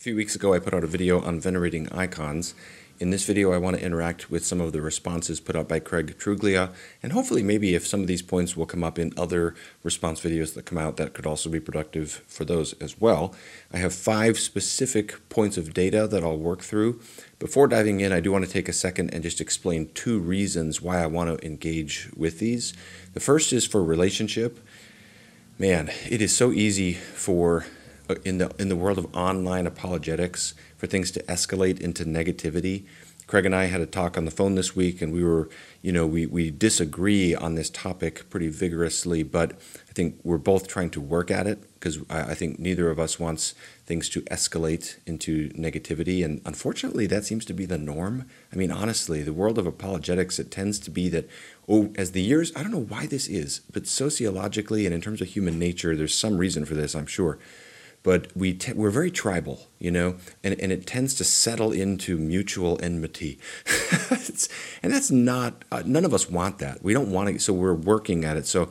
A few weeks ago, I put out a video on venerating icons. In this video, I want to interact with some of the responses put out by Craig Truglia, and hopefully maybe if some of these points will come up in other response videos that come out, that could also be productive for those as well. I have five specific points of data that I'll work through. Before diving in, I do want to take a second and just explain two reasons why I want to engage with these. The first is for relationship. Man, it is so easy for Uh, in the in the world of online apologetics for things to escalate into negativity. Craig and I had a talk on the phone this week, and we were, you know, we, we disagree on this topic pretty vigorously, but I think we're both trying to work at it because I, I think neither of us wants things to escalate into negativity. And unfortunately, that seems to be the norm. I mean, honestly, the world of apologetics, it tends to be that, oh, as the years, I don't know why this is, but sociologically and in terms of human nature, there's some reason for this, I'm sure but we we're very tribal, you know, and, and it tends to settle into mutual enmity. and that's not, uh, none of us want that. We don't want to, so we're working at it. So,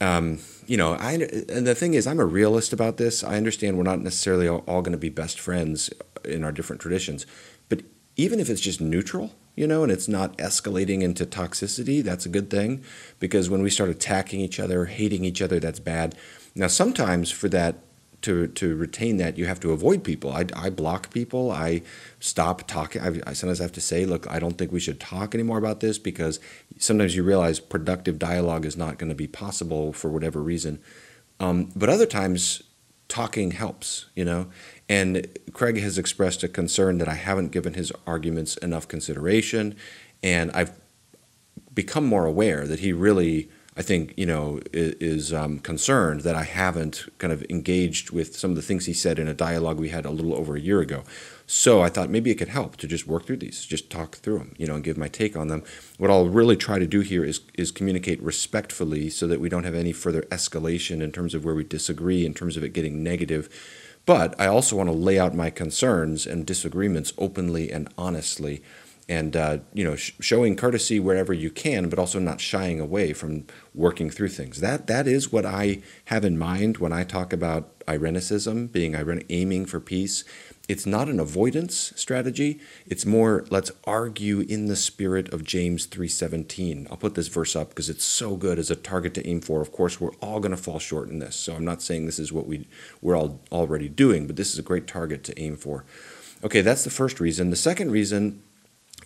um, you know, I, and the thing is, I'm a realist about this. I understand we're not necessarily all, all going to be best friends in our different traditions, but even if it's just neutral, you know, and it's not escalating into toxicity, that's a good thing because when we start attacking each other, hating each other, that's bad. Now, sometimes for that to to retain that, you have to avoid people. I, I block people. I stop talking. I, I sometimes have to say, look, I don't think we should talk anymore about this because sometimes you realize productive dialogue is not going to be possible for whatever reason. Um, but other times, talking helps, you know. And Craig has expressed a concern that I haven't given his arguments enough consideration, and I've become more aware that he really I think you know is, um, concerned that I haven't kind of engaged with some of the things he said in a dialogue we had a little over a year ago. So I thought maybe it could help to just work through these, just talk through them, you know, and give my take on them. What I'll really try to do here is is communicate respectfully, so that we don't have any further escalation in terms of where we disagree, in terms of it getting negative. But I also want to lay out my concerns and disagreements openly and honestly and uh, you know sh- showing courtesy wherever you can but also not shying away from working through things. That that is what i have in mind when i talk about irenicism being aiming for peace. It's not an avoidance strategy. It's more let's argue in the spirit of james 3.17 i'll put this verse up because it's so good as a target to aim for. Of course we're all going to fall short in this so i'm not saying this is what we we're all already doing but this is a great target to aim for. Okay that's the first reason. The second reason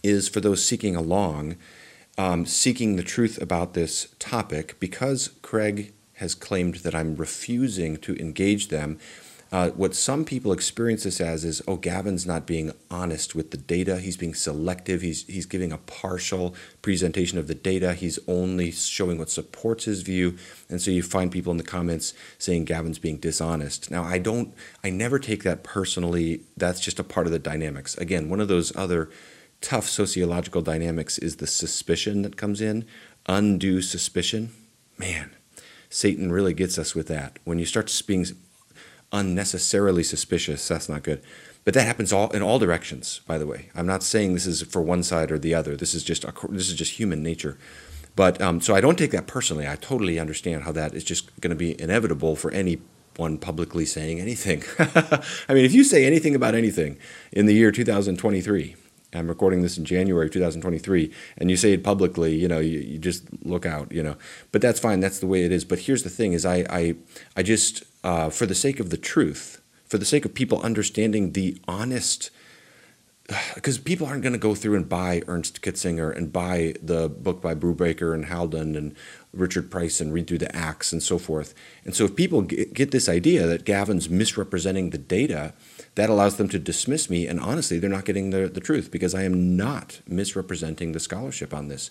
is for those seeking along, um, seeking the truth about this topic, because Craig has claimed that I'm refusing to engage them. Uh, what some people experience this as is, oh, Gavin's not being honest with the data. He's being selective. He's he's giving a partial presentation of the data. He's only showing what supports his view. And so you find people in the comments saying Gavin's being dishonest. Now, I don't. I never take that personally. That's just a part of the dynamics. Again, one of those other tough sociological dynamics is the suspicion that comes in, undue suspicion. Man, Satan really gets us with that. When you start being unnecessarily suspicious, that's not good. But that happens all in all directions. By the way, I'm not saying this is for one side or the other. This is just this is just human nature. But um, so I don't take that personally. I totally understand how that is just going to be inevitable for anyone publicly saying anything. I mean, if you say anything about anything in the year 2023, I'm recording this in January of 2023, and you say it publicly, you know, you, you just look out, you know. But that's fine. That's the way it is. But here's the thing: is I I I just uh, for the sake of the truth, for the sake of people understanding the honest because people aren't going to go through and buy Ernst Kitzinger and buy the book by Brubaker and Haldon and Richard Price and read through the Acts and so forth. And so if people get, get this idea that Gavin's misrepresenting the data, that allows them to dismiss me. And honestly, they're not getting the, the truth because I am not misrepresenting the scholarship on this.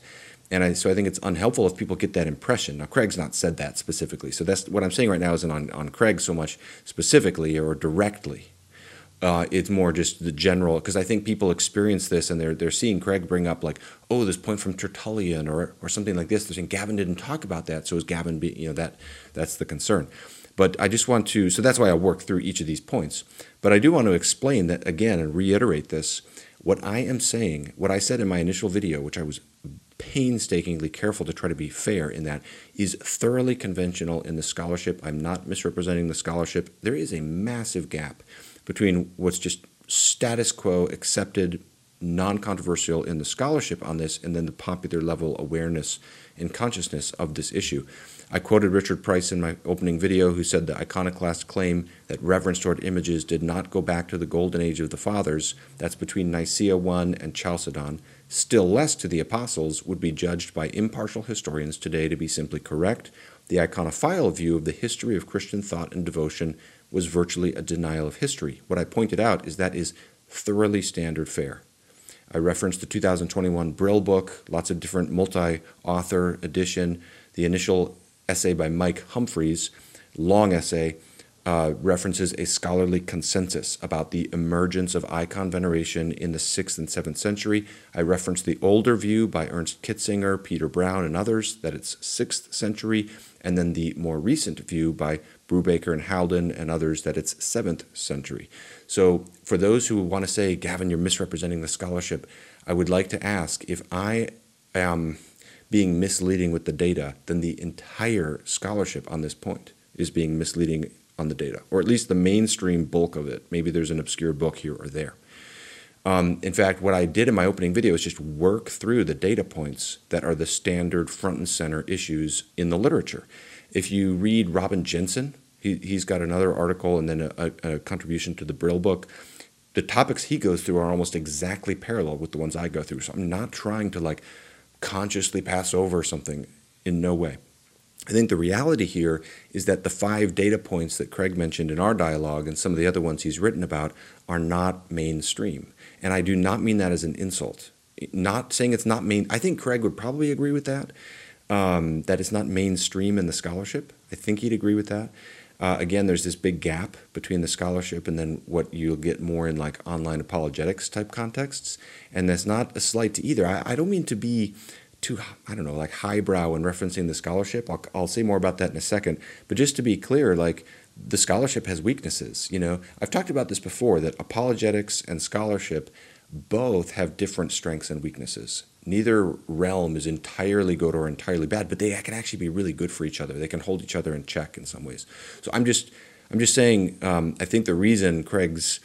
And I, so I think it's unhelpful if people get that impression. Now, Craig's not said that specifically. So that's what I'm saying right now isn't on, on Craig so much specifically or directly. Uh, it's more just the general because I think people experience this and they're they're seeing Craig bring up like oh this point from Tertullian or or something like this. They're saying Gavin didn't talk about that, so is Gavin be you know that that's the concern. But I just want to, so that's why I work through each of these points. But I do want to explain that again and reiterate this. What I am saying, what I said in my initial video, which I was painstakingly careful to try to be fair in that, is thoroughly conventional in the scholarship. I'm not misrepresenting the scholarship. There is a massive gap between what's just status quo accepted non-controversial in the scholarship on this and then the popular level awareness and consciousness of this issue. I quoted Richard Price in my opening video who said the iconoclast claim that reverence toward images did not go back to the golden age of the fathers, that's between Nicaea I and Chalcedon, still less to the apostles, would be judged by impartial historians today to be simply correct. The iconophile view of the history of Christian thought and devotion was virtually a denial of history. What I pointed out is that is thoroughly standard fare. I referenced the 2021 Brill book, lots of different multi author edition, the initial essay by Mike Humphreys, long essay, uh, references a scholarly consensus about the emergence of icon veneration in the 6th and 7th century. I referenced the older view by Ernst Kitzinger, Peter Brown, and others that it's 6th century, and then the more recent view by Brubaker and Haldon and others that it's 7th century. So, for those who want to say, Gavin, you're misrepresenting the scholarship, I would like to ask if I am being misleading with the data, then the entire scholarship on this point is being misleading on the data, or at least the mainstream bulk of it. Maybe there's an obscure book here or there. Um, in fact, what I did in my opening video is just work through the data points that are the standard front and center issues in the literature. If you read Robin Jensen, he, he's got another article and then a, a contribution to the Brill book. The topics he goes through are almost exactly parallel with the ones I go through. So I'm not trying to like consciously pass over something in no way. I think the reality here is that the five data points that Craig mentioned in our dialogue and some of the other ones he's written about are not mainstream. And I do not mean that as an insult. Not saying it's not main. I think Craig would probably agree with that. Um, that it's not mainstream in the scholarship. I think he'd agree with that. Uh, again, there's this big gap between the scholarship and then what you'll get more in like online apologetics type contexts. And that's not a slight to either. I, I don't mean to be too, I don't know, like highbrow in referencing the scholarship. I'll, I'll say more about that in a second. But just to be clear, like the scholarship has weaknesses. You know, I've talked about this before that apologetics and scholarship both have different strengths and weaknesses neither realm is entirely good or entirely bad, but they can actually be really good for each other. They can hold each other in check in some ways. So I'm just I'm just saying um, I think the reason Craig's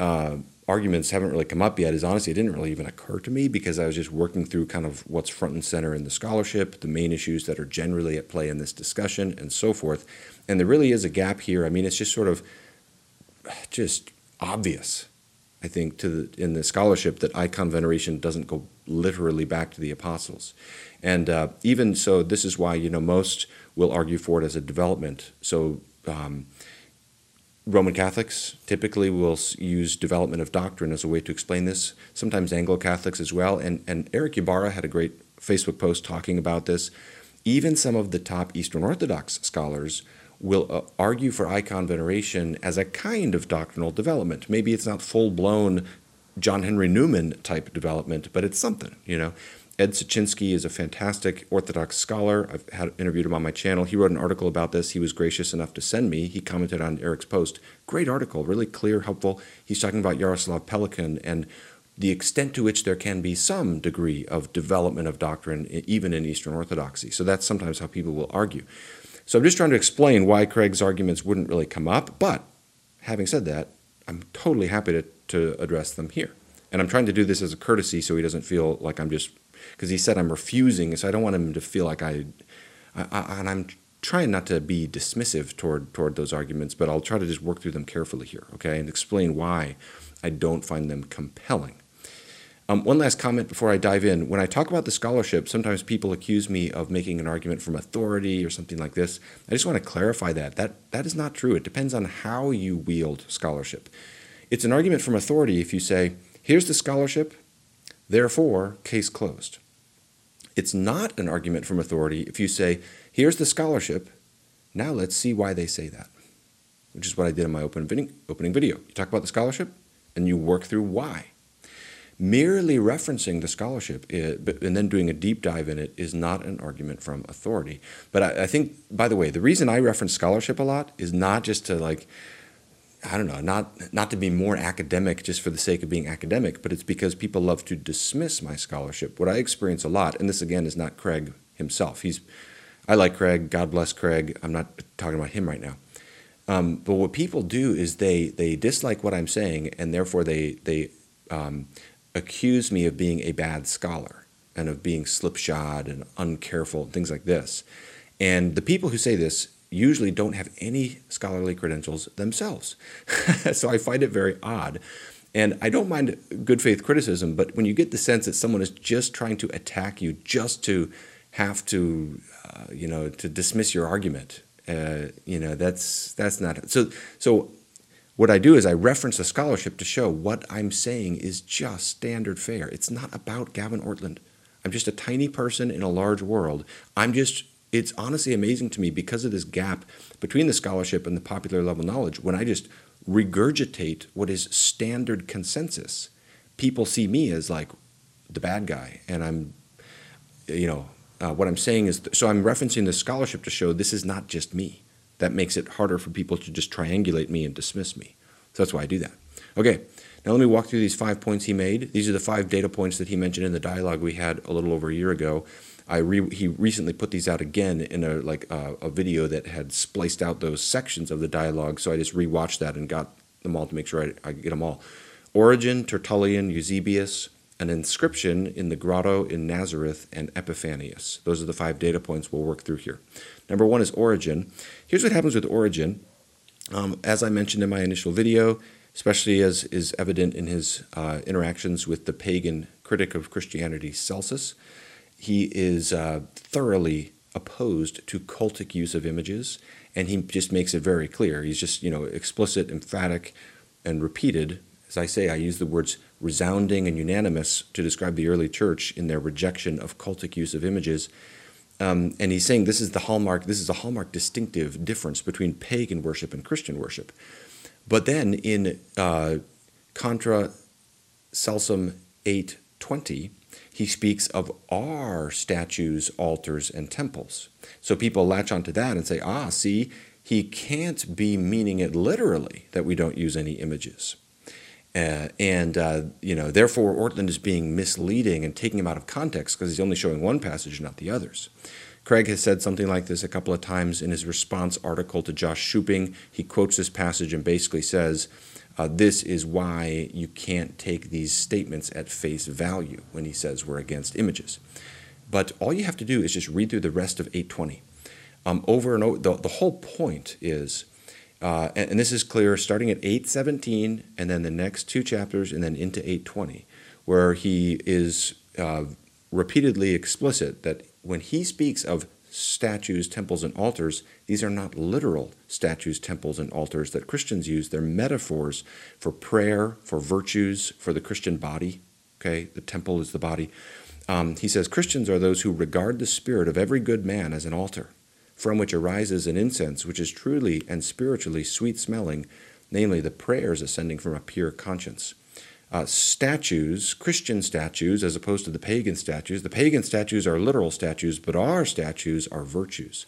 uh, arguments haven't really come up yet is honestly it didn't really even occur to me because I was just working through kind of what's front and center in the scholarship, the main issues that are generally at play in this discussion, and so forth. And there really is a gap here. I mean, it's just sort of just obvious I think, to the, in the scholarship that icon veneration doesn't go literally back to the apostles. And uh, even so, this is why you know most will argue for it as a development. So um, Roman Catholics typically will use development of doctrine as a way to explain this. Sometimes Anglo Catholics as well. And and Eric Ybarra had a great Facebook post talking about this. Even some of the top Eastern Orthodox scholars will uh, argue for icon veneration as a kind of doctrinal development. Maybe it's not full blown John Henry Newman type development, but it's something, you know. Ed Siecienski is a fantastic Orthodox scholar. I've had interviewed him on my channel. He wrote an article about this. He was gracious enough to send me. He commented on Eric's post. Great article, really clear, helpful. He's talking about Yaroslav Pelikan and the extent to which there can be some degree of development of doctrine, even in Eastern Orthodoxy. So that's sometimes how people will argue. So I'm just trying to explain why Craig's arguments wouldn't really come up, but having said that, I'm totally happy to, to address them here. And I'm trying to do this as a courtesy so he doesn't feel like I'm just, because he said I'm refusing, so I don't want him to feel like I, I, I, and I'm trying not to be dismissive toward, toward those arguments, but I'll try to just work through them carefully here, okay, and explain why I don't find them compelling. Um, one last comment before I dive in. When I talk about the scholarship, sometimes people accuse me of making an argument from authority or something like this. I just want to clarify that. That, that is not true. It depends on how you wield scholarship. It's an argument from authority if you say, here's the scholarship, therefore, case closed. It's not an argument from authority if you say, here's the scholarship, now let's see why they say that, which is what I did in my opening video. You talk about the scholarship and you work through why merely referencing the scholarship eh, and then doing a deep dive in it is not an argument from authority. But I, I, think, by the way, the reason I reference scholarship a lot is not just to like, I don't know, not not to be more academic just for the sake of being academic, but it's because people love to dismiss my scholarship. What I experience a lot, and this again is not Craig himself. He's, I like Craig. God bless Craig. I'm not talking about him right now. Um, but what people do is they they dislike what I'm saying, and therefore they they um, accuse me of being a bad scholar and of being slipshod and uncareful and things like this. And the people who say this usually don't have any scholarly credentials themselves. so I find it very odd. And I don't mind good faith criticism, but when you get the sense that someone is just trying to attack you just to have to, uh, you know, to dismiss your argument, uh, you know, that's that's not so. So what I do is I reference the scholarship to show what I'm saying is just standard fare. It's not about Gavin Ortlund. I'm just a tiny person in a large world. I'm just it's honestly amazing to me because of this gap between the scholarship and the popular level knowledge when I just regurgitate what is standard consensus. People see me as like the bad guy, and I'm, you know, uh, what I'm saying is, th- so I'm referencing the scholarship to show this is not just me. That makes it harder for people to just triangulate me and dismiss me. So that's why I do that. Okay, now let me walk through these five points he made. These are the five data points that he mentioned in the dialogue we had a little over a year ago. I re- he recently put these out again in a like uh, a video that had spliced out those sections of the dialogue. So I just rewatched that and got them all to make sure I, I get them all. Origen, Tertullian, Eusebius, an inscription in the grotto in Nazareth, and Epiphanius. Those are the five data points we'll work through here. Number one is Origen. Here's what happens with Origen. Um, as I mentioned in my initial video, especially as is evident in his uh, interactions with the pagan critic of Christianity, Celsus, he is uh, thoroughly opposed to cultic use of images, and he just makes it very clear. He's just, you know, explicit, emphatic, and repeated. As I say, I use the words resounding and unanimous to describe the early church in their rejection of cultic use of images. Um, and he's saying this is the hallmark, this is a hallmark distinctive difference between pagan worship and Christian worship. But then in uh, Contra Celsum 820, he speaks of our statues, altars, and temples. So people latch onto that and say, ah, see, he can't be meaning it literally that we don't use any images. Uh, and, uh, you know, therefore, Ortlund is being misleading and taking him out of context because he's only showing one passage, not the others. Craig has said something like this a couple of times in his response article to Josh Schooping. He quotes this passage and basically says, uh, this is why you can't take these statements at face value when he says we're against images. But all you have to do is just read through the rest of 820. Um, over and over, the, the whole point is, uh, and, and, this is clear starting at 817 and then the next two chapters and then into 820, where he is uh, repeatedly explicit that when he speaks of statues, temples, and altars, these are not literal statues, temples, and altars that Christians use. They're metaphors for prayer, for virtues, for the Christian body. Okay, the temple is the body. Um, he says Christians are those who regard the spirit of every good man as an altar, from which arises an incense which is truly and spiritually sweet smelling, namely the prayers ascending from a pure conscience uh, statues, Christian statues, as opposed to the pagan statues. The pagan statues are literal statues, but our statues are virtues.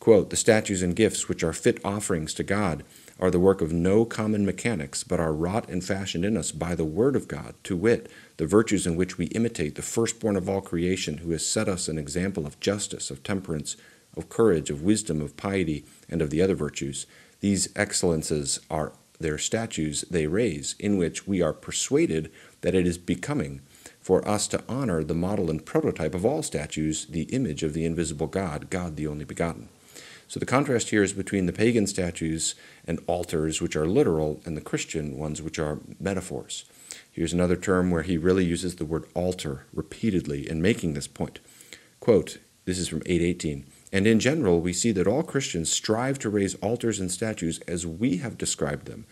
Quote, the statues and gifts which are fit offerings to God are the work of no common mechanics, but are wrought and fashioned in us by the Word of God, to wit, the virtues in which we imitate the firstborn of all creation, who has set us an example of justice, of temperance, of courage, of wisdom, of piety, and of the other virtues. These excellences are their statues they raise, in which we are persuaded that it is becoming for us to honor the model and prototype of all statues, the image of the invisible God, God the only begotten. So the contrast here is between the pagan statues and altars, which are literal, and the Christian ones, which are metaphors. Here's another term where he really uses the word altar repeatedly in making this point. Quote, this is from 818. And in general, we see that all Christians strive to raise altars and statues as we have described them,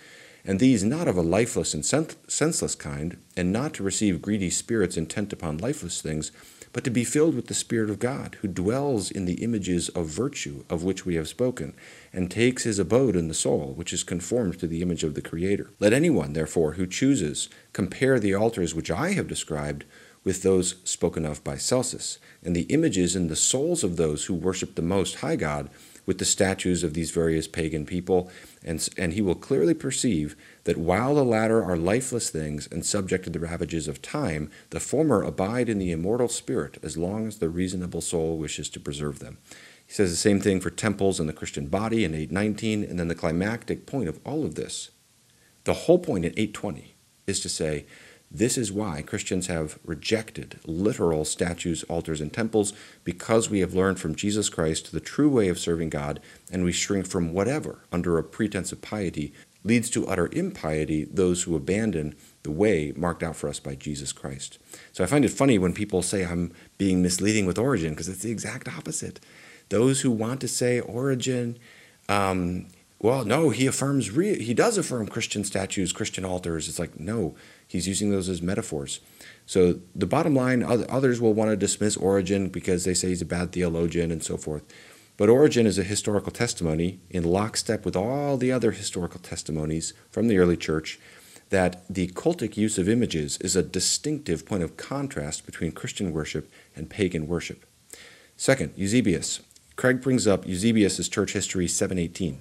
and these not of a lifeless and senseless kind, and not to receive greedy spirits intent upon lifeless things, but to be filled with the Spirit of God, who dwells in the images of virtue of which we have spoken, and takes his abode in the soul, which is conformed to the image of the Creator. Let anyone, therefore, who chooses, compare the altars which I have described with those spoken of by Celsus, and the images in the souls of those who worship the Most High God with the statues of these various pagan people, and, and he will clearly perceive that while the latter are lifeless things and subject to the ravages of time, the former abide in the immortal spirit as long as the reasonable soul wishes to preserve them. He says the same thing for temples and the Christian body in 819, and then the climactic point of all of this, the whole point in 820, is to say this is why Christians have rejected literal statues, altars, and temples, because we have learned from Jesus Christ the true way of serving God, and we shrink from whatever, under a pretense of piety, leads to utter impiety those who abandon the way marked out for us by Jesus Christ. So I find it funny when people say I'm being misleading with Origen, because it's the exact opposite. Those who want to say Origen, um, well, no, he affirms, re- he does affirm Christian statues, Christian altars. It's like, no, He's using those as metaphors. So the bottom line, others will want to dismiss Origen because they say he's a bad theologian and so forth. But Origen is a historical testimony in lockstep with all the other historical testimonies from the early church that the cultic use of images is a distinctive point of contrast between Christian worship and pagan worship. Second, Eusebius. Craig brings up Eusebius's church history 718.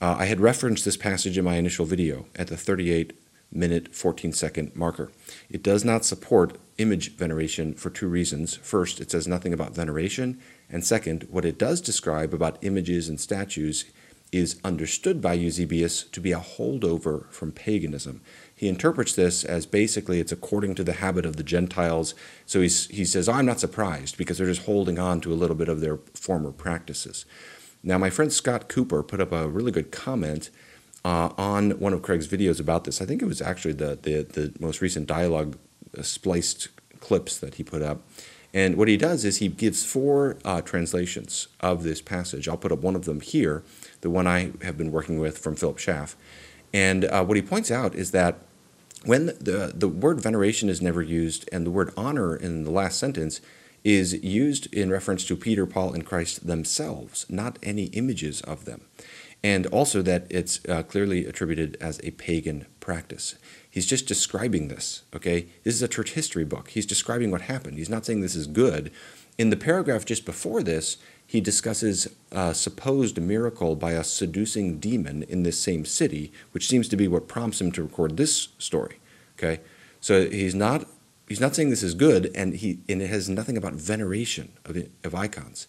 Uh, I had referenced this passage in my initial video at the 38 minute 14 second marker. It does not support image veneration for two reasons. First, it says nothing about veneration, and second, what it does describe about images and statues is understood by Eusebius to be a holdover from paganism. He interprets this as basically it's according to the habit of the Gentiles. So he's, he says, oh, I'm not surprised because they're just holding on to a little bit of their former practices. Now, my friend Scott Cooper put up a really good comment uh, on one of Craig's videos about this. I think it was actually the, the, the most recent dialogue uh, spliced clips that he put up. And what he does is he gives four uh, translations of this passage. I'll put up one of them here, the one I have been working with from Philip Schaff. And uh, what he points out is that when the, the word veneration is never used and the word honor in the last sentence is used in reference to Peter, Paul, and Christ themselves, not any images of them and also that it's uh, clearly attributed as a pagan practice. He's just describing this, okay? This is a church history book. He's describing what happened. He's not saying this is good. In the paragraph just before this, he discusses a supposed miracle by a seducing demon in this same city, which seems to be what prompts him to record this story, okay? So he's not he's not saying this is good, and he and it has nothing about veneration of, of icons.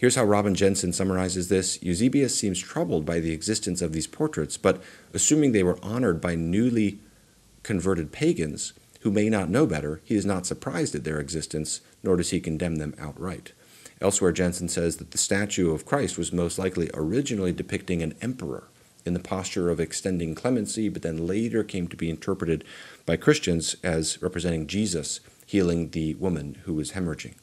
Here's how Robin Jensen summarizes this Eusebius seems troubled by the existence of these portraits, but assuming they were honored by newly converted pagans who may not know better, he is not surprised at their existence, nor does he condemn them outright. Elsewhere, Jensen says that the statue of Christ was most likely originally depicting an emperor in the posture of extending clemency, but then later came to be interpreted by Christians as representing Jesus healing the woman who was hemorrhaging.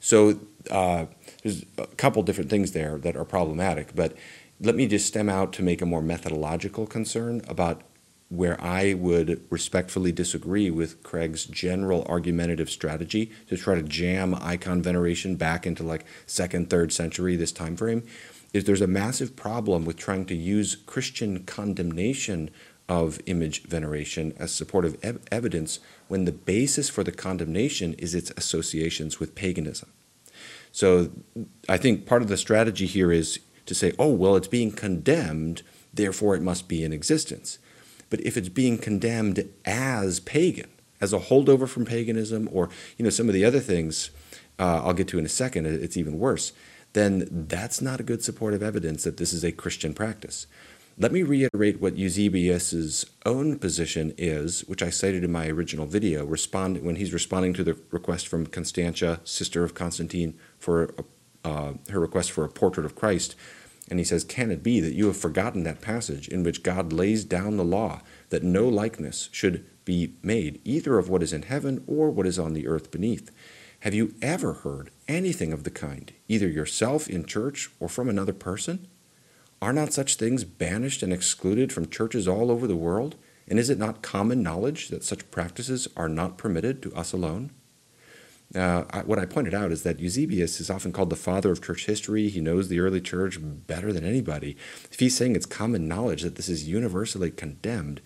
So uh, there's a couple different things there that are problematic, but let me just stem out to make a more methodological concern about where I would respectfully disagree with Craig's general argumentative strategy to try to jam icon veneration back into like second, third century, this time frame, is there's a massive problem with trying to use Christian condemnation of image veneration as supportive ev- evidence when the basis for the condemnation is its associations with paganism. So I think part of the strategy here is to say, oh, well, it's being condemned, therefore it must be in existence. But if it's being condemned as pagan, as a holdover from paganism, or you know some of the other things uh, I'll get to in a second, it's even worse. Then that's not a good supportive evidence that this is a Christian practice. Let me reiterate what Eusebius's own position is, which I cited in my original video, respond, when he's responding to the request from Constantia, sister of Constantine, for uh, her request for a portrait of Christ. And he says, Can it be that you have forgotten that passage in which God lays down the law that no likeness should be made, either of what is in heaven or what is on the earth beneath? Have you ever heard anything of the kind, either yourself in church or from another person? Are not such things banished and excluded from churches all over the world? And is it not common knowledge that such practices are not permitted to us alone? Uh, I, what I pointed out is that Eusebius is often called the father of church history. He knows the early church better than anybody. If he's saying it's common knowledge that this is universally condemned,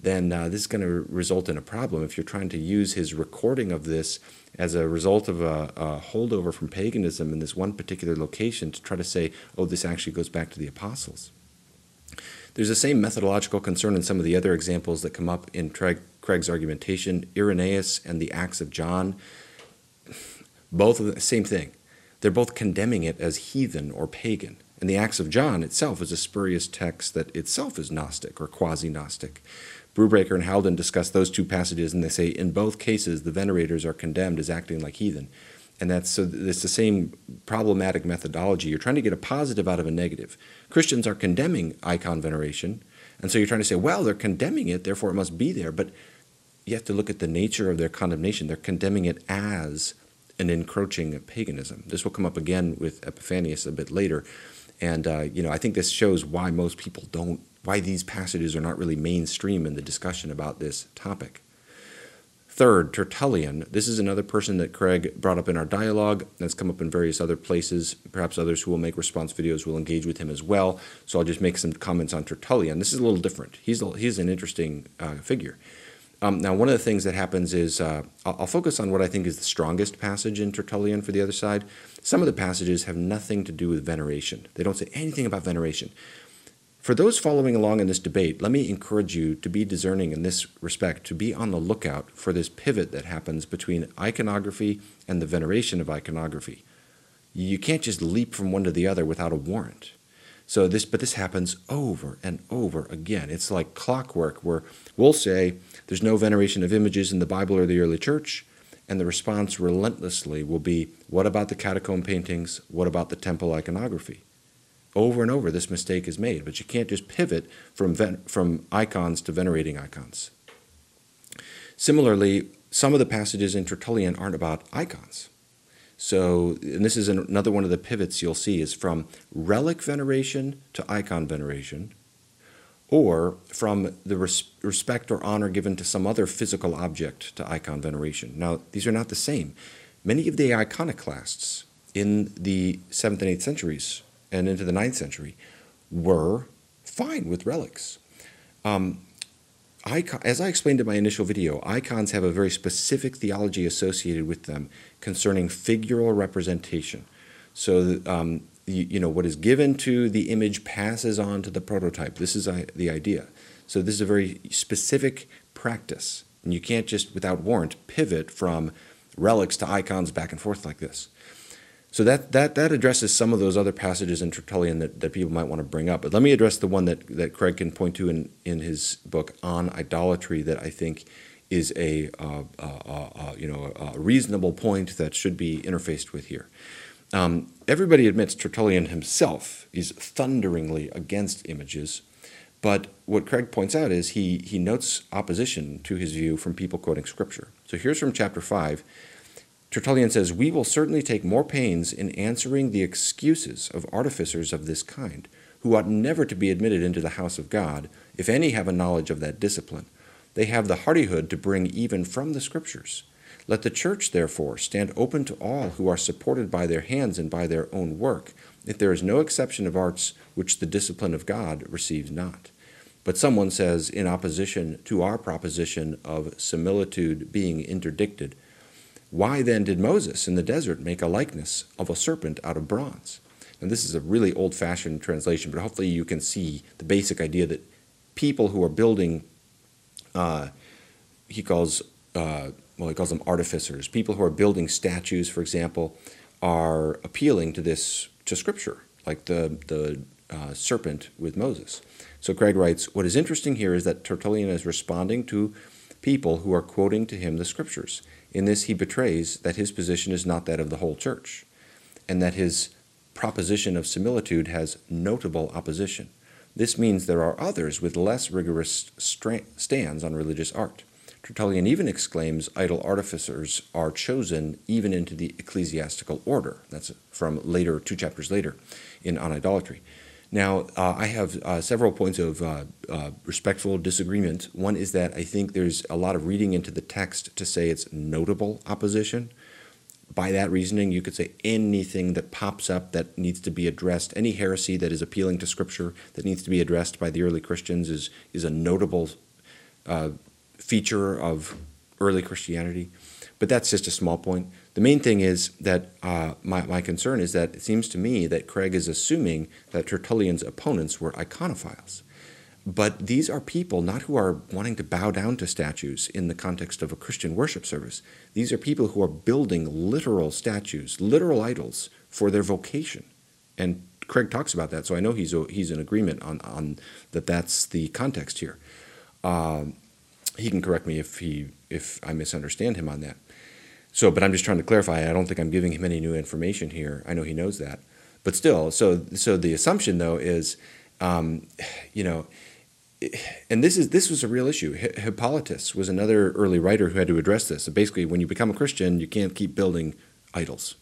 then uh, this is going to result in a problem if you're trying to use his recording of this as a result of a, a, holdover from paganism in this one particular location to try to say, oh, this actually goes back to the apostles. There's the same methodological concern in some of the other examples that come up in Craig's argumentation. Irenaeus and the Acts of John, both of the same thing. they're both condemning it as heathen or pagan. And the Acts of John itself is a spurious text that itself is Gnostic or quasi Gnostic. Brubaker and Haldon discuss those two passages, and they say in both cases the venerators are condemned as acting like heathen. And that's so it's the same problematic methodology. You're trying to get a positive out of a negative. Christians are condemning icon veneration, and so you're trying to say, well, they're condemning it, therefore it must be there. But you have to look at the nature of their condemnation. They're condemning it as an encroaching paganism. This will come up again with Epiphanius a bit later. And uh, you know, I think this shows why most people don't, why these passages are not really mainstream in the discussion about this topic. Third, Tertullian. This is another person that Craig brought up in our dialogue. That's come up in various other places. Perhaps others who will make response videos will engage with him as well. So I'll just make some comments on Tertullian. This is a little different. He's, a, he's an interesting uh, figure. Um, now, one of the things that happens is uh, I'll, I'll, focus on what I think is the strongest passage in Tertullian for the other side. Some of the passages have nothing to do with veneration, they don't say anything about veneration. For those following along in this debate, let me encourage you to be discerning in this respect, to be on the lookout for this pivot that happens between iconography and the veneration of iconography. You can't just leap from one to the other without a warrant. So this, but this happens over and over again. It's like clockwork, where we'll say there's no veneration of images in the Bible or the early church, and the response relentlessly will be, "What about the catacomb paintings? What about the temple iconography?" Over and over, this mistake is made, but you can't just pivot from from icons to venerating icons. Similarly, some of the passages in Tertullian aren't about icons. So, and this is another one of the pivots you'll see is from relic veneration to icon veneration, or from the res- respect or honor given to some other physical object to icon veneration. Now, these are not the same. Many of the iconoclasts in the 7th and 8th centuries and into the 9th century were fine with relics. Um, icon, as I explained in my initial video, icons have a very specific theology associated with them concerning figural representation. So, um, you, you, know, what is given to the image passes on to the prototype. This is uh, the idea. So, this is a very specific practice. And you can't just, without warrant, pivot from relics to icons back and forth like this. So that, that, that addresses some of those other passages in Tertullian that, that people might want to bring up. But let me address the one that, that Craig can point to in, in his book on idolatry that I think is a, uh, uh, uh, you know, a reasonable point that should be interfaced with here. Um, everybody admits Tertullian himself is thunderingly against images, but what Craig points out is he, he notes opposition to his view from people quoting Scripture. So here's from chapter 5 Tertullian says, We will certainly take more pains in answering the excuses of artificers of this kind, who ought never to be admitted into the house of God, if any have a knowledge of that discipline. They have the hardihood to bring even from the Scriptures. Let the church, therefore, stand open to all who are supported by their hands and by their own work, if there is no exception of arts which the discipline of God receives not. But someone says, in opposition to our proposition of similitude being interdicted, why then did Moses in the desert make a likeness of a serpent out of bronze? And this is a really old fashioned translation, but hopefully you can see the basic idea that people who are building, uh, he calls, uh, well, he calls them artificers, people who are building statues, for example, are appealing to this, to Scripture, like the, the uh, serpent with Moses. So Craig writes, What is interesting here is that Tertullian is responding to people who are quoting to him the Scriptures. In this, he betrays that his position is not that of the whole church, and that his proposition of similitude has notable opposition. This means there are others with less rigorous stands on religious art. Tertullian even exclaims idol artificers are chosen even into the ecclesiastical order. That's from later, two chapters later, in On Idolatry. Now, uh, I have uh, several points of uh, uh, respectful disagreement. One is that I think there's a lot of reading into the text to say it's notable opposition. By that reasoning, you could say anything that pops up that needs to be addressed, any heresy that is appealing to Scripture that needs to be addressed by the early Christians is, is a notable uh, feature of early Christianity. But that's just a small point. The main thing is that uh, my, my concern is that it seems to me that Craig is assuming that Tertullian's opponents were iconophiles. But these are people not who are wanting to bow down to statues in the context of a Christian worship service. These are people who are building literal statues, literal idols for their vocation. And Craig talks about that, so I know he's he's in agreement on on that. That's the context here. Uh, he can correct me if he if I misunderstand him on that. So, but I'm just trying to clarify. I don't think I'm giving him any new information here. I know he knows that, but still. So, so the assumption though is, um, you know, and this is this was a real issue. Hippolytus was another early writer who had to address this. So basically, when you become a Christian, you can't keep building idols.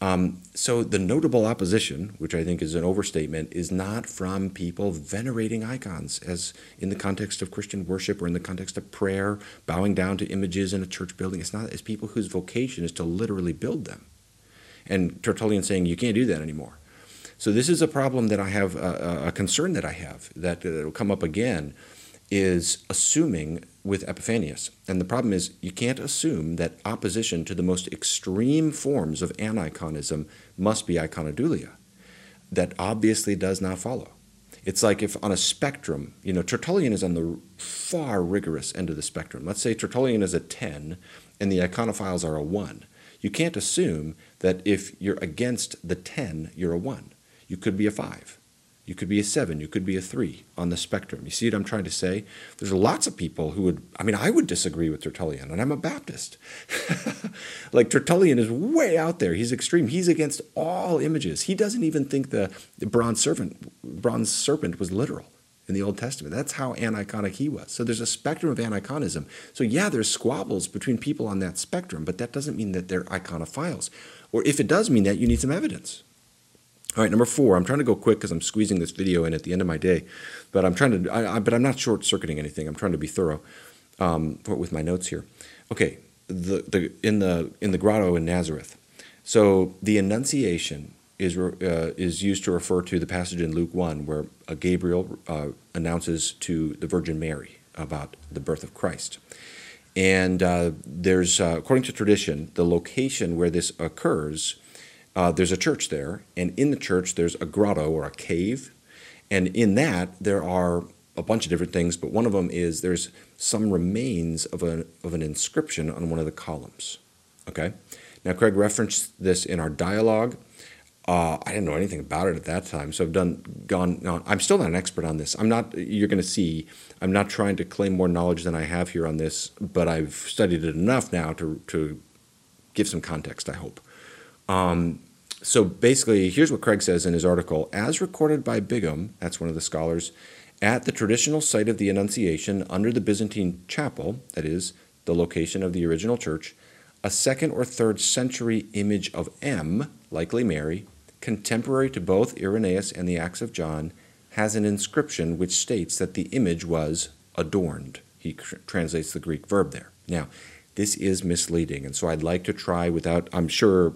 Um, so the notable opposition, which I think is an overstatement, is not from people venerating icons, as in the context of Christian worship or in the context of prayer, bowing down to images in a church building. It's not. It's people whose vocation is to literally build them. And Tertullian saying you can't do that anymore. So this is a problem that I have, a, a concern that I have that will come up again, is assuming with Epiphanius. And the problem is you can't assume that opposition to the most extreme forms of aniconism must be iconodulia. That obviously does not follow. It's like if on a spectrum, you know, Tertullian is on the far rigorous end of the spectrum. Let's say Tertullian is a 10 and the iconophiles are a 1. You can't assume that if you're against the 10, you're a 1. You could be a 5. You could be a seven, you could be a three on the spectrum. You see what I'm trying to say? There's lots of people who would, I mean, I would disagree with Tertullian, and I'm a Baptist. like, Tertullian is way out there. He's extreme. He's against all images. He doesn't even think the, the bronze serpent, bronze serpent was literal in the Old Testament. That's how aniconic he was. So there's a spectrum of aniconism. So yeah, there's squabbles between people on that spectrum, but that doesn't mean that they're iconophiles. Or if it does mean that, you need some evidence. All right, number four. I'm trying to go quick because I'm squeezing this video in at the end of my day, but I'm trying to. I, I, but I'm not short circuiting anything. I'm trying to be thorough um, with my notes here. Okay, the the in the in the grotto in Nazareth. So the Annunciation is uh, is used to refer to the passage in Luke one where Gabriel uh, announces to the Virgin Mary about the birth of Christ. And uh, there's, uh, according to tradition, the location where this occurs uh, there's a church there, and in the church there's a grotto or a cave, and in that there are a bunch of different things, but one of them is there's some remains of, a, of an inscription on one of the columns. Okay? Now, Craig referenced this in our dialogue. Uh, I didn't know anything about it at that time, so I've done gone on. I'm still not an expert on this. I'm not. You're going to see. I'm not trying to claim more knowledge than I have here on this, but I've studied it enough now to to give some context. I hope. Um, so basically, here's what Craig says in his article As recorded by Bigham, that's one of the scholars, at the traditional site of the Annunciation under the Byzantine chapel, that is, the location of the original church, a second or third century image of M, likely Mary, contemporary to both Irenaeus and the Acts of John, has an inscription which states that the image was adorned. He tr- translates the Greek verb there. Now, this is misleading, and so I'd like to try without, I'm sure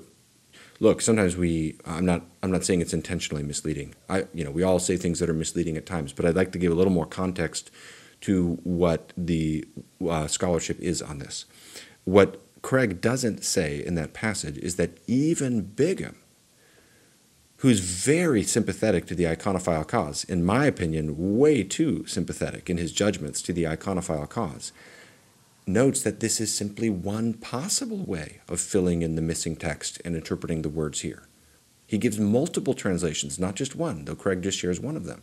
look, sometimes we I'm not I'm not saying it's intentionally misleading. I you know, we all say things that are misleading at times, but I'd like to give a little more context to what the uh, scholarship is on this. What Craig doesn't say in that passage is that even Bigham, who's very sympathetic to the iconophile cause, in my opinion, way too sympathetic in his judgments to the iconophile cause, notes that this is simply one possible way of filling in the missing text and interpreting the words here. He gives multiple translations, not just one, though Craig just shares one of them.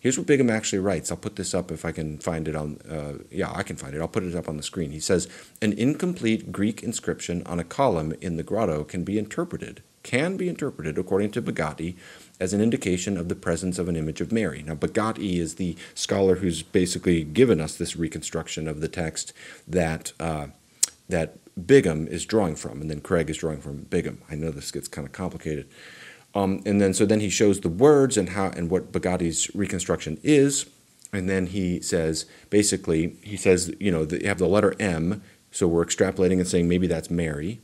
Here's what Bigham actually writes. I'll put this up if I can find it on. Uh, yeah, I can find it. I'll put it up on the screen. He says an incomplete Greek inscription on a column in the grotto can be interpreted, can be interpreted according to Bagatti as an indication of the presence of an image of Mary. Now, Bagatti is the scholar who's basically given us this reconstruction of the text that uh, that Bigham is drawing from, and then Craig is drawing from Bigham. I know this gets kind of complicated. Um, and then so then he shows the words and how and what Bagatti's reconstruction is, and then he says basically he says you know you have the letter M, so we're extrapolating and saying maybe that's Mary,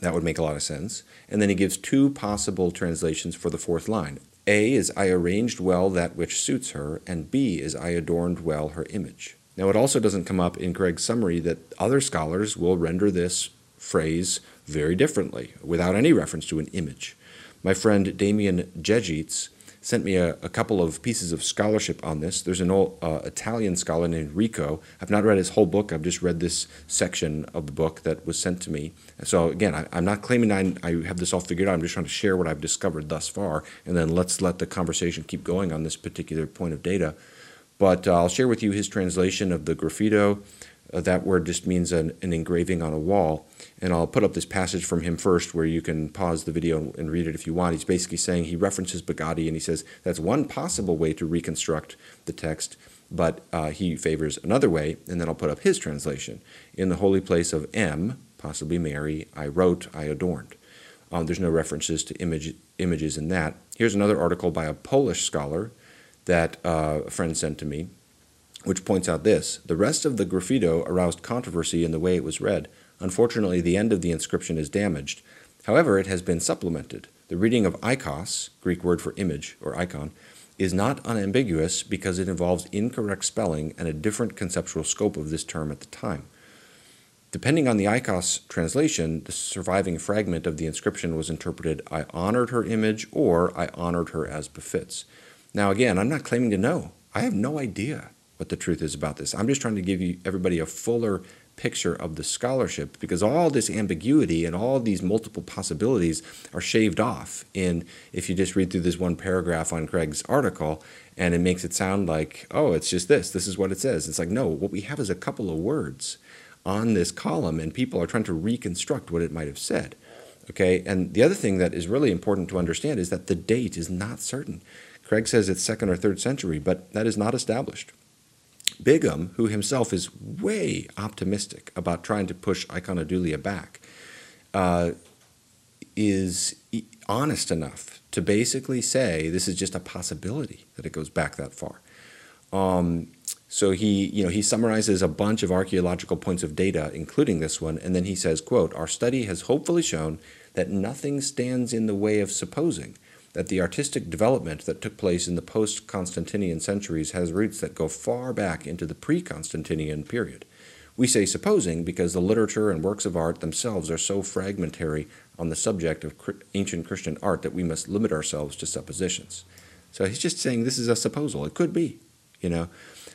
that would make a lot of sense. And then he gives two possible translations for the fourth line. A is I arranged well that which suits her, and B is I adorned well her image. Now, it also doesn't come up in Craig's summary that other scholars will render this phrase very differently, without any reference to an image. My friend Damien Jejits sent me a, a, couple of pieces of scholarship on this. There's an old uh, Italian scholar named Rico. I've not read his whole book. I've just read this section of the book that was sent to me. So again, I, am not claiming I, I have this all figured out. I'm just trying to share what I've discovered thus far, and then let's let the conversation keep going on this particular point of data. But uh, I'll share with you his translation of the graffito. Uh, that word just means an, an, engraving on a wall. And I'll put up this passage from him first where you can pause the video and read it if you want. He's basically saying he references Bagatti and he says that's one possible way to reconstruct the text, but uh, he favors another way. And then I'll put up his translation. In the holy place of M, possibly Mary, I wrote, I adorned. Um, there's no references to image, images in that. Here's another article by a Polish scholar that uh, a friend sent to me, which points out this The rest of the graffito aroused controversy in the way it was read. Unfortunately, the end of the inscription is damaged. However, it has been supplemented. The reading of ikos, Greek word for image or icon, is not unambiguous because it involves incorrect spelling and a different conceptual scope of this term at the time. Depending on the IKOS translation, the surviving fragment of the inscription was interpreted I honored her image or I honored her as befits. Now, again, I'm not claiming to know. I have no idea what the truth is about this. I'm just trying to give you everybody a fuller picture of the scholarship because all this ambiguity and all these multiple possibilities are shaved off in if you just read through this one paragraph on Craig's article and it makes it sound like oh it's just this this is what it says it's like no what we have is a couple of words on this column and people are trying to reconstruct what it might have said okay and the other thing that is really important to understand is that the date is not certain Craig says it's second or third century, but that is not established. Bigham, who himself is way optimistic about trying to push iconodulia back, uh, is honest enough to basically say this is just a possibility that it goes back that far. Um, so he, you know, he summarizes a bunch of archaeological points of data, including this one, and then he says, "quote Our study has hopefully shown that nothing stands in the way of supposing that the artistic development that took place in the post Constantinian centuries has roots that go far back into the pre Constantinian period. We say supposing because the literature and works of art themselves are so fragmentary on the subject of ancient Christian art that we must limit ourselves to suppositions. So he's just saying this is a supposal. It could be, you know.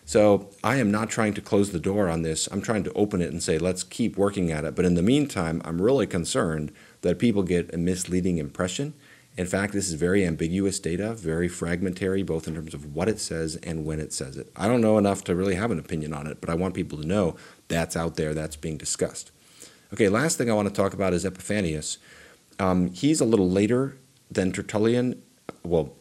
So I am not trying to close the door on this. I'm trying to open it and say, let's keep working at it. But in the meantime, I'm really concerned that people get a misleading impression in fact, this is very ambiguous data, very fragmentary, both in terms of what it says and when it says it. I don't know enough to really have an opinion on it, but I want people to know that's out there, that's being discussed. Okay, last thing I want to talk about is Epiphanius. Um, he's a little later than Tertullian. Well,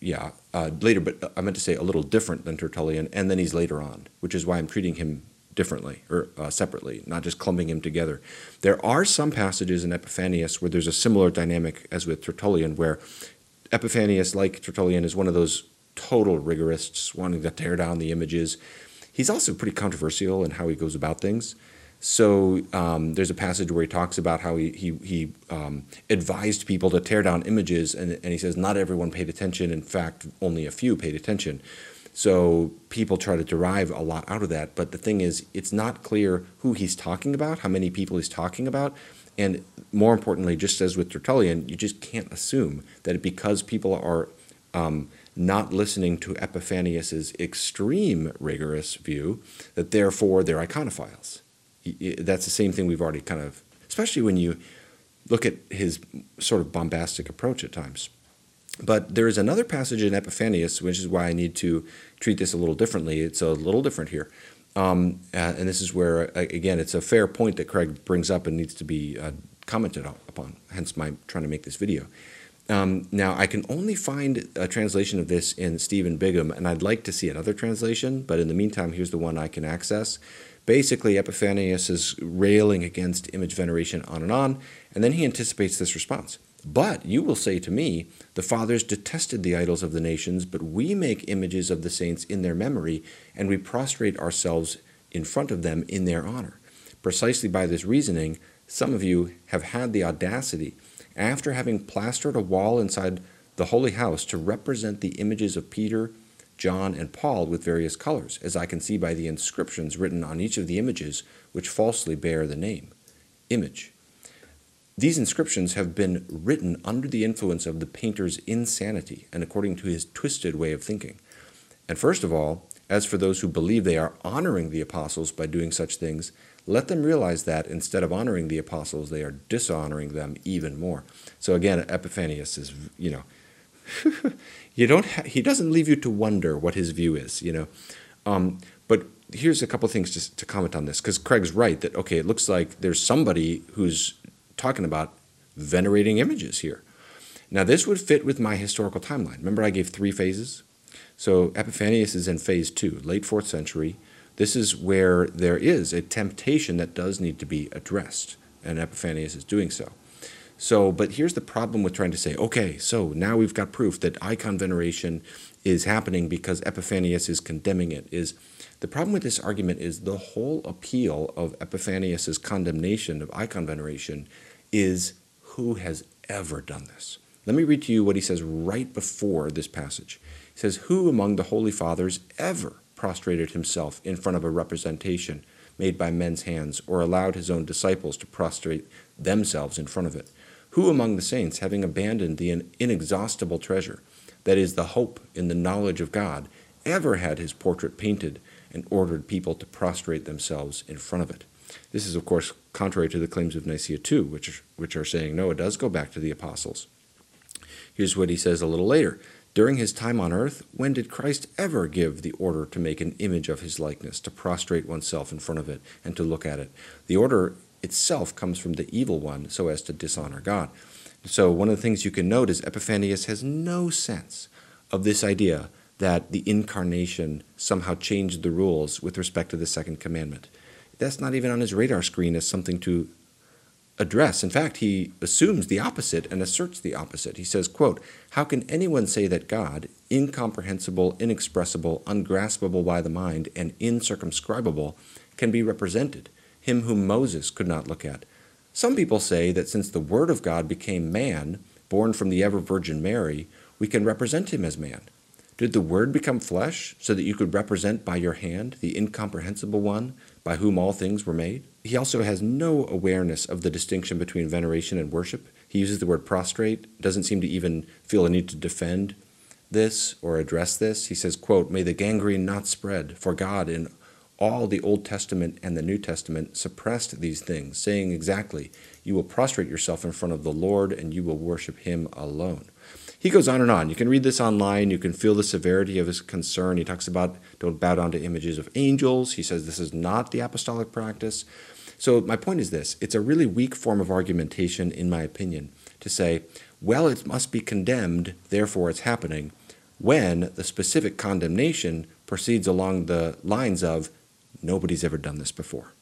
yeah, uh, later, but I meant to say a little different than Tertullian, and then he's later on, which is why I'm treating him differently or uh, separately, not just clumping him together. There are some passages in Epiphanius where there's a similar dynamic as with Tertullian, where Epiphanius, like Tertullian, is one of those total rigorists wanting to tear down the images. He's also pretty controversial in how he goes about things. So um, there's a passage where he talks about how he, he, he um, advised people to tear down images, and, and he says not everyone paid attention. In fact, only a few paid attention. So people try to derive a lot out of that. But the thing is, it's not clear who he's talking about, how many people he's talking about. And more importantly, just as with Tertullian, you just can't assume that because people are um, not listening to Epiphanius's extreme rigorous view, that therefore they're iconophiles. That's the same thing we've already kind of, especially when you look at his sort of bombastic approach at times. But there is another passage in Epiphanius, which is why I need to treat this a little differently. It's a little different here. Um, uh, and this is where, again, it's a fair point that Craig brings up and needs to be uh, commented upon, hence my trying to make this video. Um, now, I can only find a translation of this in Steven Bigham, and I'd like to see another translation, but in the meantime, here's the one I can access. Basically, Epiphanius is railing against image veneration on and on, and then he anticipates this response. But you will say to me, The fathers detested the idols of the nations, but we make images of the saints in their memory, and we prostrate ourselves in front of them in their honor. Precisely by this reasoning, some of you have had the audacity, after having plastered a wall inside the holy house, to represent the images of Peter, John, and Paul with various colors, as I can see by the inscriptions written on each of the images, which falsely bear the name. Image these inscriptions have been written under the influence of the painter's insanity and according to his twisted way of thinking. And first of all, as for those who believe they are honoring the apostles by doing such things, let them realize that instead of honoring the apostles, they are dishonoring them even more. So again, Epiphanius is, you know, you don't he doesn't leave you to wonder what his view is, you know. Um, but here's a couple things to, to comment on this because Craig's right that okay, it looks like there's somebody who's talking about venerating images here. Now, this would fit with my historical timeline. Remember, I gave three phases? So, Epiphanius is in phase two, late fourth century. This is where there is a temptation that does need to be addressed, and Epiphanius is doing so. So, but here's the problem with trying to say, okay, so now we've got proof that icon veneration is happening because Epiphanius is condemning it. Is the problem with this argument is the whole appeal of Epiphanius's condemnation of icon veneration is who has ever done this. Let me read to you what he says right before this passage. He says, Who among the holy fathers ever prostrated himself in front of a representation made by men's hands, or allowed his own disciples to prostrate themselves in front of it? Who among the saints, having abandoned the inexhaustible treasure, that is, the hope in the knowledge of God, ever had his portrait painted and ordered people to prostrate themselves in front of it? This is, of course, contrary to the claims of Nicaea II, which, which are saying, no, it does go back to the apostles. Here's what he says a little later. During his time on earth, when did Christ ever give the order to make an image of his likeness, to prostrate oneself in front of it, and to look at it? The order itself comes from the evil one so as to dishonor God. So, one of the things you can note is Epiphanius has no sense of this idea that the incarnation somehow changed the rules with respect to the second commandment that's not even on his radar screen as something to address. In fact, he assumes the opposite and asserts the opposite. He says, quote, How can anyone say that God, incomprehensible, inexpressible, ungraspable by the mind, and incircumscribable, can be represented, him whom Moses could not look at? Some people say that since the Word of God became man, born from the ever Virgin Mary, we can represent him as man. Did the Word become flesh so that you could represent by your hand the incomprehensible one by whom all things were made? He also has no awareness of the distinction between veneration and worship. He uses the word prostrate, doesn't seem to even feel a need to defend this or address this. He says, quote, May the gangrene not spread, for God in all the Old Testament and the New Testament suppressed these things, saying exactly, You will prostrate yourself in front of the Lord and you will worship him alone. He goes on and on. You can read this online. You can feel the severity of his concern. He talks about don't bow down to images of angels. He says this is not the apostolic practice. So, my point is this it's a really weak form of argumentation, in my opinion, to say, well, it must be condemned, therefore it's happening, when the specific condemnation proceeds along the lines of nobody's ever done this before.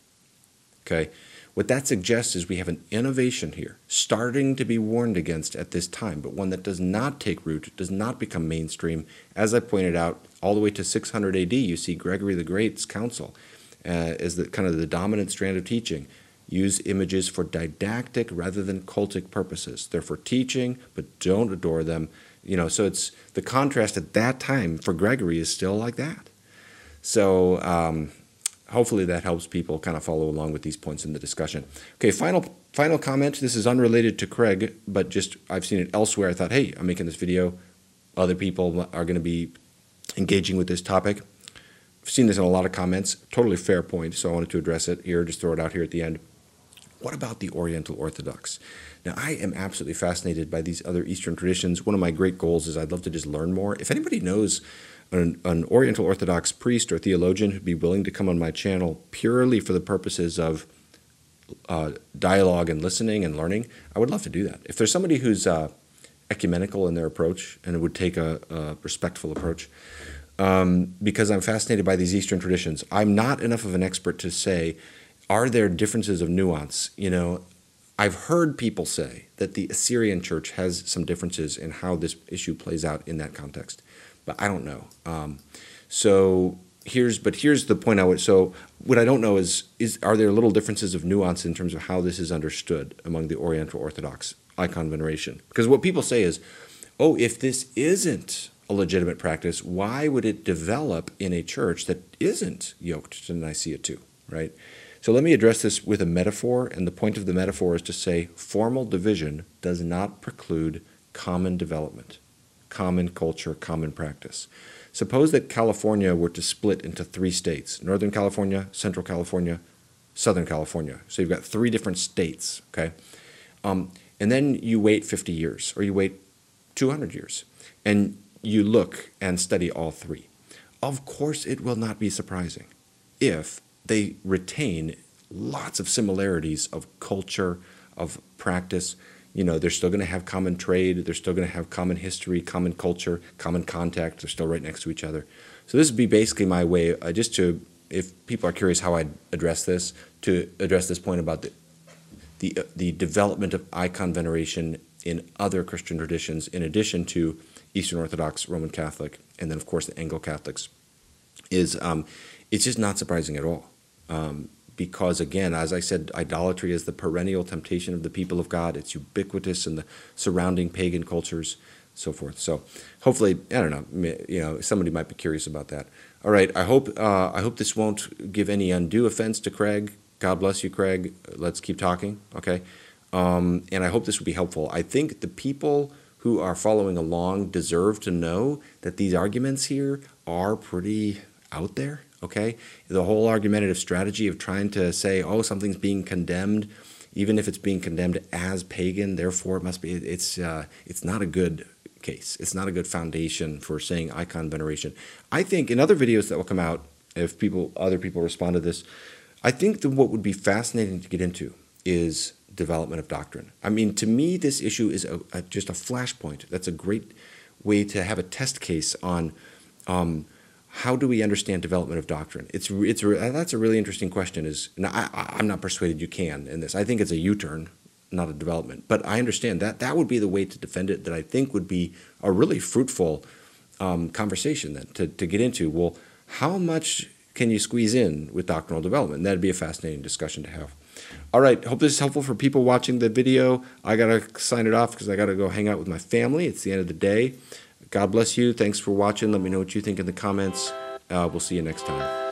Okay? What that suggests is we have an innovation here, starting to be warned against at this time, but one that does not take root, does not become mainstream. As I pointed out, all the way to 600 AD, you see Gregory the Great's counsel uh, as the kind of the dominant strand of teaching. Use images for didactic rather than cultic purposes. They're for teaching, but don't adore them. You know, so it's the contrast at that time for Gregory is still like that. So um, hopefully that helps people kind of follow along with these points in the discussion. Okay, final final comment. This is unrelated to Craig, but just I've seen it elsewhere. I thought, hey, I'm making this video. Other people are going to be engaging with this topic. I've seen this in a lot of comments. Totally fair point, so I wanted to address it here. Just throw it out here at the end. What about the Oriental Orthodox? Now, I am absolutely fascinated by these other Eastern traditions. One of my great goals is I'd love to just learn more. If anybody knows an, an Oriental Orthodox priest or theologian who'd be willing to come on my channel purely for the purposes of uh, dialogue and listening and learning, I would love to do that. If there's somebody who's uh, ecumenical in their approach and would take a, a respectful approach, um, because I'm fascinated by these Eastern traditions, I'm not enough of an expert to say, are there differences of nuance? You know, I've heard people say that the Assyrian church has some differences in how this issue plays out in that context but I don't know. Um, so here's but here's the point I would so what I don't know is is are there little differences of nuance in terms of how this is understood among the Oriental Orthodox icon veneration? Because what people say is, oh, if this isn't a legitimate practice, why would it develop in a church that isn't yoked to Nicaea II, right? So let me address this with a metaphor, and the point of the metaphor is to say formal division does not preclude common development, common culture, common practice. Suppose that California were to split into three states Northern California, Central California, Southern California. So you've got three different states, okay? Um, and then you wait 50 years or you wait 200 years and you look and study all three. Of course, it will not be surprising if they retain lots of similarities of culture, of practice. You know, they're still going to have common trade, they're still going to have common history, common culture, common contact. They're still right next to each other. So this would be basically my way, uh, just to, if people are curious how I address this, to address this point about the the, uh, the development of icon veneration in other Christian traditions, in addition to Eastern Orthodox, Roman Catholic, and then of course the Anglo Catholics, is um, it's just not surprising at all. Um, because again, as I said, idolatry is the perennial temptation of the people of God. It's ubiquitous in the surrounding pagan cultures, so forth. So, hopefully, I don't know, you know, somebody might be curious about that. All right, I hope uh, I hope this won't give any undue offense to Craig. God bless you, Craig. Let's keep talking, okay? Um, and I hope this will be helpful. I think the people who are following along deserve to know that these arguments here are pretty out there okay? The whole argumentative strategy of trying to say, oh, something's being condemned, even if it's being condemned as pagan, therefore it must be, it's, uh, it's not a good case. It's not a good foundation for saying icon veneration. I think in other videos that will come out, if people, other people respond to this, I think that what would be fascinating to get into is development of doctrine. I mean, to me, this issue is a, a, just a flashpoint. That's a great way to have a test case on um, how do we understand development of doctrine? It's it's that's a really interesting question. Is I, I'm not persuaded you can in this. I think it's a U-turn, not a development. But I understand that that would be the way to defend it. That I think would be a really fruitful um, conversation then to to get into. Well, how much can you squeeze in with doctrinal development? And that'd be a fascinating discussion to have. All right, hope this is helpful for people watching the video. I gotta sign it off because I gotta go hang out with my family. It's the end of the day. God bless you. Thanks for watching. Let me know what you think in the comments. Uh, we'll see you next time.